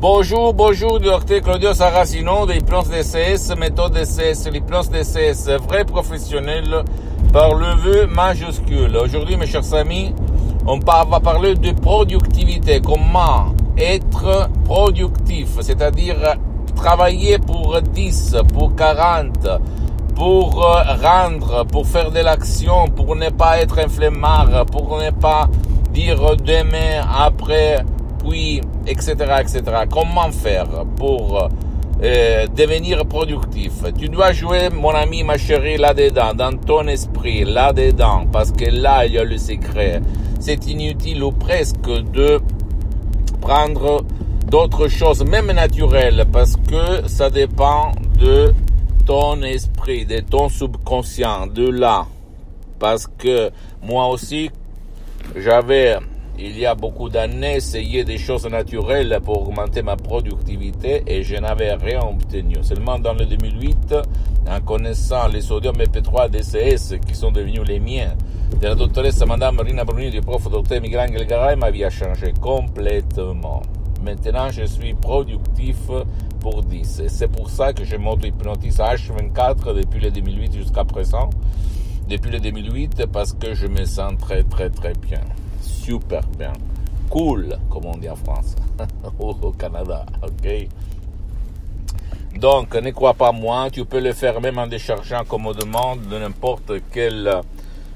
Bonjour, bonjour, docteur Claudio Saracino de l'hypnose DCS, méthode DCS, l'hypnose DCS, vrai professionnel par le vœu majuscule. Aujourd'hui, mes chers amis, on va parler de productivité, comment être productif, c'est-à-dire travailler pour 10, pour 40, pour rendre, pour faire de l'action, pour ne pas être un flemmard, pour ne pas dire demain, après, puis, etc., etc. Comment faire pour euh, devenir productif? Tu dois jouer, mon ami, ma chérie, là-dedans, dans ton esprit, là-dedans, parce que là, il y a le secret. C'est inutile ou presque de prendre d'autres choses, même naturelles, parce que ça dépend de ton esprit, de ton subconscient, de là. Parce que moi aussi, j'avais il y a beaucoup d'années, essayé des choses naturelles pour augmenter ma productivité et je n'avais rien obtenu. Seulement dans le 2008, en connaissant les sodium EP3 DCS qui sont devenus les miens, de la doctoresse Madame Rina Bruni, du prof docteur Miguel Angel Garay, ma vie a changé complètement. Maintenant, je suis productif pour 10. C'est pour ça que je m'auto-hypnotise H24 depuis le 2008 jusqu'à présent. Depuis le 2008, parce que je me sens très, très, très bien super bien. Cool, comme on dit en France, au Canada, ok Donc, ne crois pas moi, tu peux le faire même en déchargeant commodement de n'importe quel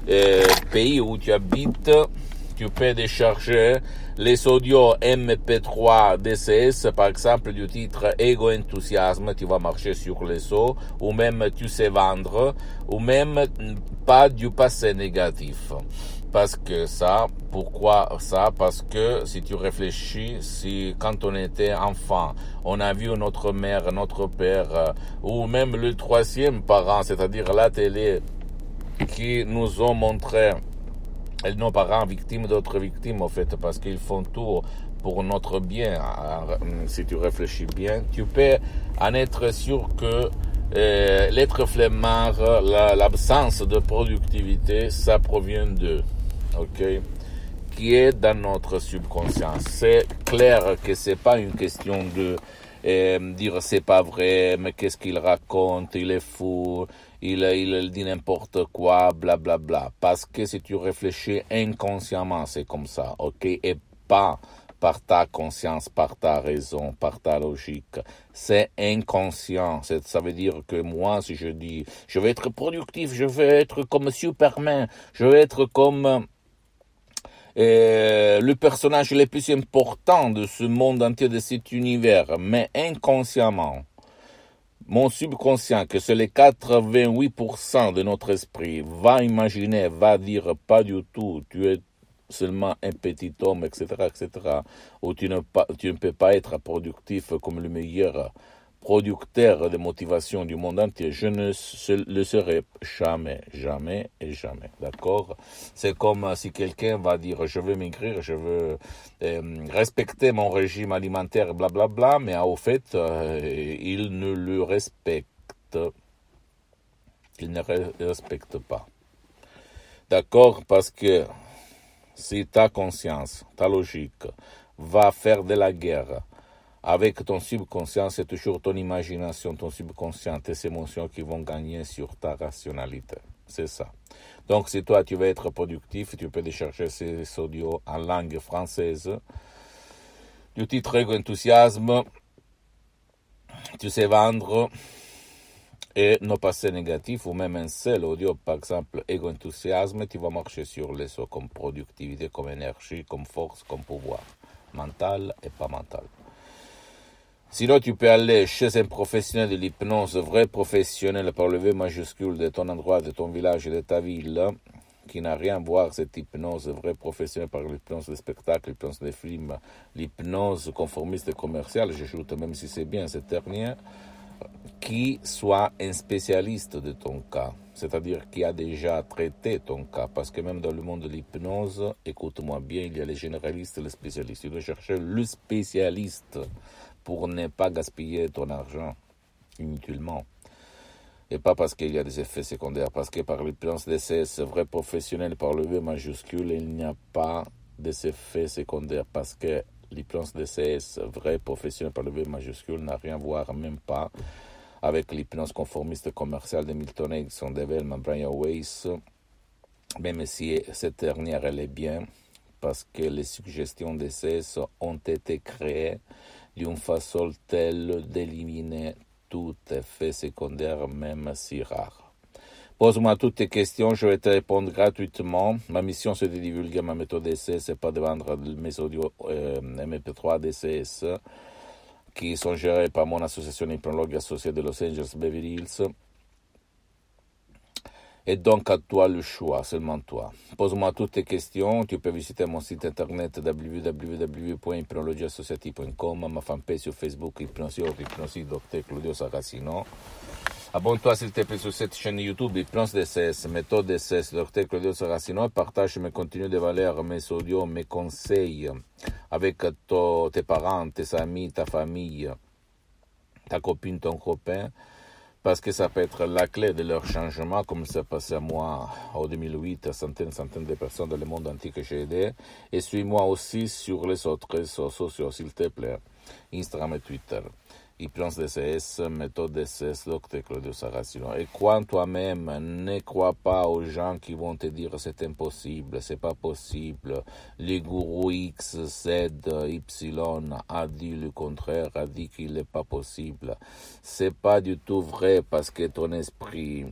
euh, pays où tu habites. Tu peux décharger les audios MP3 DCS, par exemple, du titre Ego Enthousiasme, tu vas marcher sur les eaux, ou même tu sais vendre, ou même pas du passé négatif parce que ça, pourquoi ça? Parce que si tu réfléchis, si quand on était enfant, on a vu notre mère, notre père, euh, ou même le troisième parent, c'est-à-dire la télé, qui nous ont montré nos parents victimes d'autres victimes, en fait, parce qu'ils font tout pour notre bien, si tu réfléchis bien, tu peux en être sûr que euh, l'être flemmard, l'absence de productivité, ça provient de ok, qui est dans notre subconscient? C'est clair que c'est pas une question de euh, dire c'est pas vrai, mais qu'est-ce qu'il raconte, il est fou, il, il dit n'importe quoi, bla bla bla. Parce que si tu réfléchis inconsciemment, c'est comme ça, ok, et pas par ta conscience, par ta raison, par ta logique. C'est inconscient. Ça veut dire que moi, si je dis, je vais être productif, je vais être comme Superman, je vais être comme le personnage le plus important de ce monde entier, de cet univers, mais inconsciemment, mon subconscient, que c'est les 88% de notre esprit, va imaginer, va dire pas du tout, tu es seulement un petit homme, etc., etc., ou tu ne, tu ne peux pas être productif comme le meilleur producteur de motivation du monde entier. Je ne le serai jamais, jamais et jamais. D'accord? C'est comme si quelqu'un va dire je veux maigrir, je veux euh, respecter mon régime alimentaire, blablabla, bla, bla, mais au fait, euh, il ne le respecte. Il ne respecte pas. D'accord? Parce que si ta conscience, ta logique va faire de la guerre, avec ton subconscient, c'est toujours ton imagination, ton subconscient, tes émotions qui vont gagner sur ta rationalité. C'est ça. Donc, si toi, tu veux être productif, tu peux décharger ces audios en langue française. Du titre Ego Enthousiasme, tu sais vendre et ne passer négatif ou même un seul audio, par exemple, Ego Enthousiasme, tu vas marcher sur les autres comme productivité, comme énergie, comme force, comme pouvoir, mental et pas mental. Sinon, tu peux aller chez un professionnel de l'hypnose, vrai professionnel par le V majuscule de ton endroit, de ton village, de ta ville, qui n'a rien à voir cette hypnose, vrai professionnel par l'hypnose de spectacle, l'hypnose des films, l'hypnose conformiste et commerciale, j'ajoute même si c'est bien cette dernière, qui soit un spécialiste de ton cas, c'est-à-dire qui a déjà traité ton cas, parce que même dans le monde de l'hypnose, écoute-moi bien, il y a les généralistes et les spécialistes. Tu dois chercher le spécialiste pour ne pas gaspiller ton argent inutilement. Et pas parce qu'il y a des effets secondaires, parce que par l'hypnose d'essai, c'est vrai professionnel par le V majuscule, il n'y a pas des effets secondaires, parce que L'hypnose DCS, vrai professionnel par le V majuscule, n'a rien à voir, même pas, avec l'hypnose conformiste commerciale de Milton Erickson, Development, Brian Weiss, même si cette dernière, elle est bien, parce que les suggestions DCS ont été créées d'une façon telle d'éliminer tout effet secondaire, même si rare. Pose-moi toutes tes questions, je vais te répondre gratuitement. Ma mission, c'est de divulguer ma méthode DCS, c'est pas de vendre mes audios euh, MP3 DCS qui sont gérés par mon association hypnologue associée de Los Angeles Beverly Hills. Et donc à toi le choix, seulement toi. Pose-moi toutes tes questions. Tu peux visiter mon site internet www.hypnologieassociative.com, ma fanpage sur Facebook, Hypnosie, Hypnosie, Dr Claudio Saracino. Abonne-toi s'il te plaît sur cette chaîne YouTube, Hypnose DSS, méthode Dr Claudio Saracino, partage mes contenus de valeur, mes audios, mes conseils avec tes parents, tes amis, ta famille, ta copine, ton copain parce que ça peut être la clé de leur changement, comme ça passé à moi en 2008, à centaines, centaines de personnes dans le monde entier que j'ai aidé. Et suis-moi aussi sur les autres réseaux sociaux, s'il te plaît, Instagram et Twitter. Hypnose DCS, méthode DCS, docteur Claudio Saracino. Et crois toi-même, ne crois pas aux gens qui vont te dire c'est impossible, c'est pas possible. Les gourous X, Z, Y a dit le contraire, a dit qu'il n'est pas possible. C'est pas du tout vrai parce que ton esprit,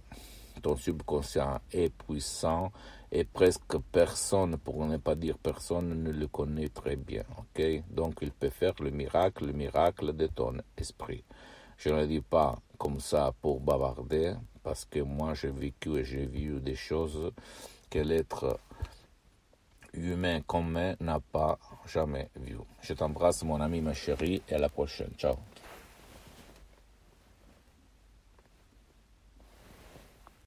ton subconscient est puissant et presque personne, pour ne pas dire personne, ne le connaît très bien. ok? Donc il peut faire le miracle, le miracle de ton esprit. Je ne le dis pas comme ça pour bavarder, parce que moi j'ai vécu et j'ai vu des choses que l'être humain commun n'a pas jamais vues. Je t'embrasse mon ami, ma chérie, et à la prochaine. Ciao.